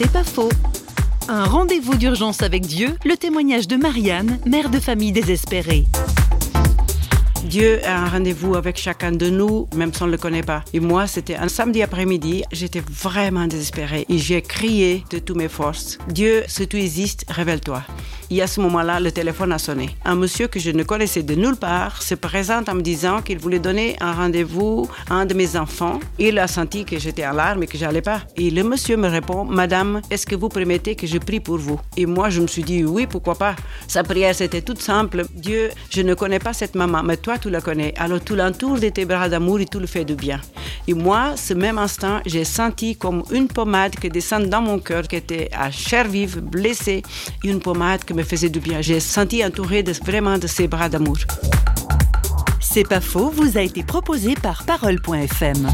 C'est pas faux. Un rendez-vous d'urgence avec Dieu, le témoignage de Marianne, mère de famille désespérée. Dieu a un rendez-vous avec chacun de nous, même si on ne le connaît pas. Et moi, c'était un samedi après-midi, j'étais vraiment désespérée et j'ai crié de toutes mes forces. Dieu, si tu existes, révèle-toi. Et à ce moment-là, le téléphone a sonné. Un monsieur que je ne connaissais de nulle part se présente en me disant qu'il voulait donner un rendez-vous à un de mes enfants. Il a senti que j'étais en larmes et que j'allais pas. Et le monsieur me répond, Madame, est-ce que vous permettez que je prie pour vous? Et moi, je me suis dit, oui, pourquoi pas? Sa prière, c'était toute simple. Dieu, je ne connais pas cette maman, mais toi, tu la connais. Alors, tu l'entoures de tes bras d'amour et tout le fait de bien. Et moi, ce même instant, j'ai senti comme une pommade qui descend dans mon cœur, qui était à chair vive, blessée, une pommade qui me faisait du bien. J'ai senti entouré de, vraiment de ses bras d'amour. C'est pas faux, vous a été proposé par Parole.fm.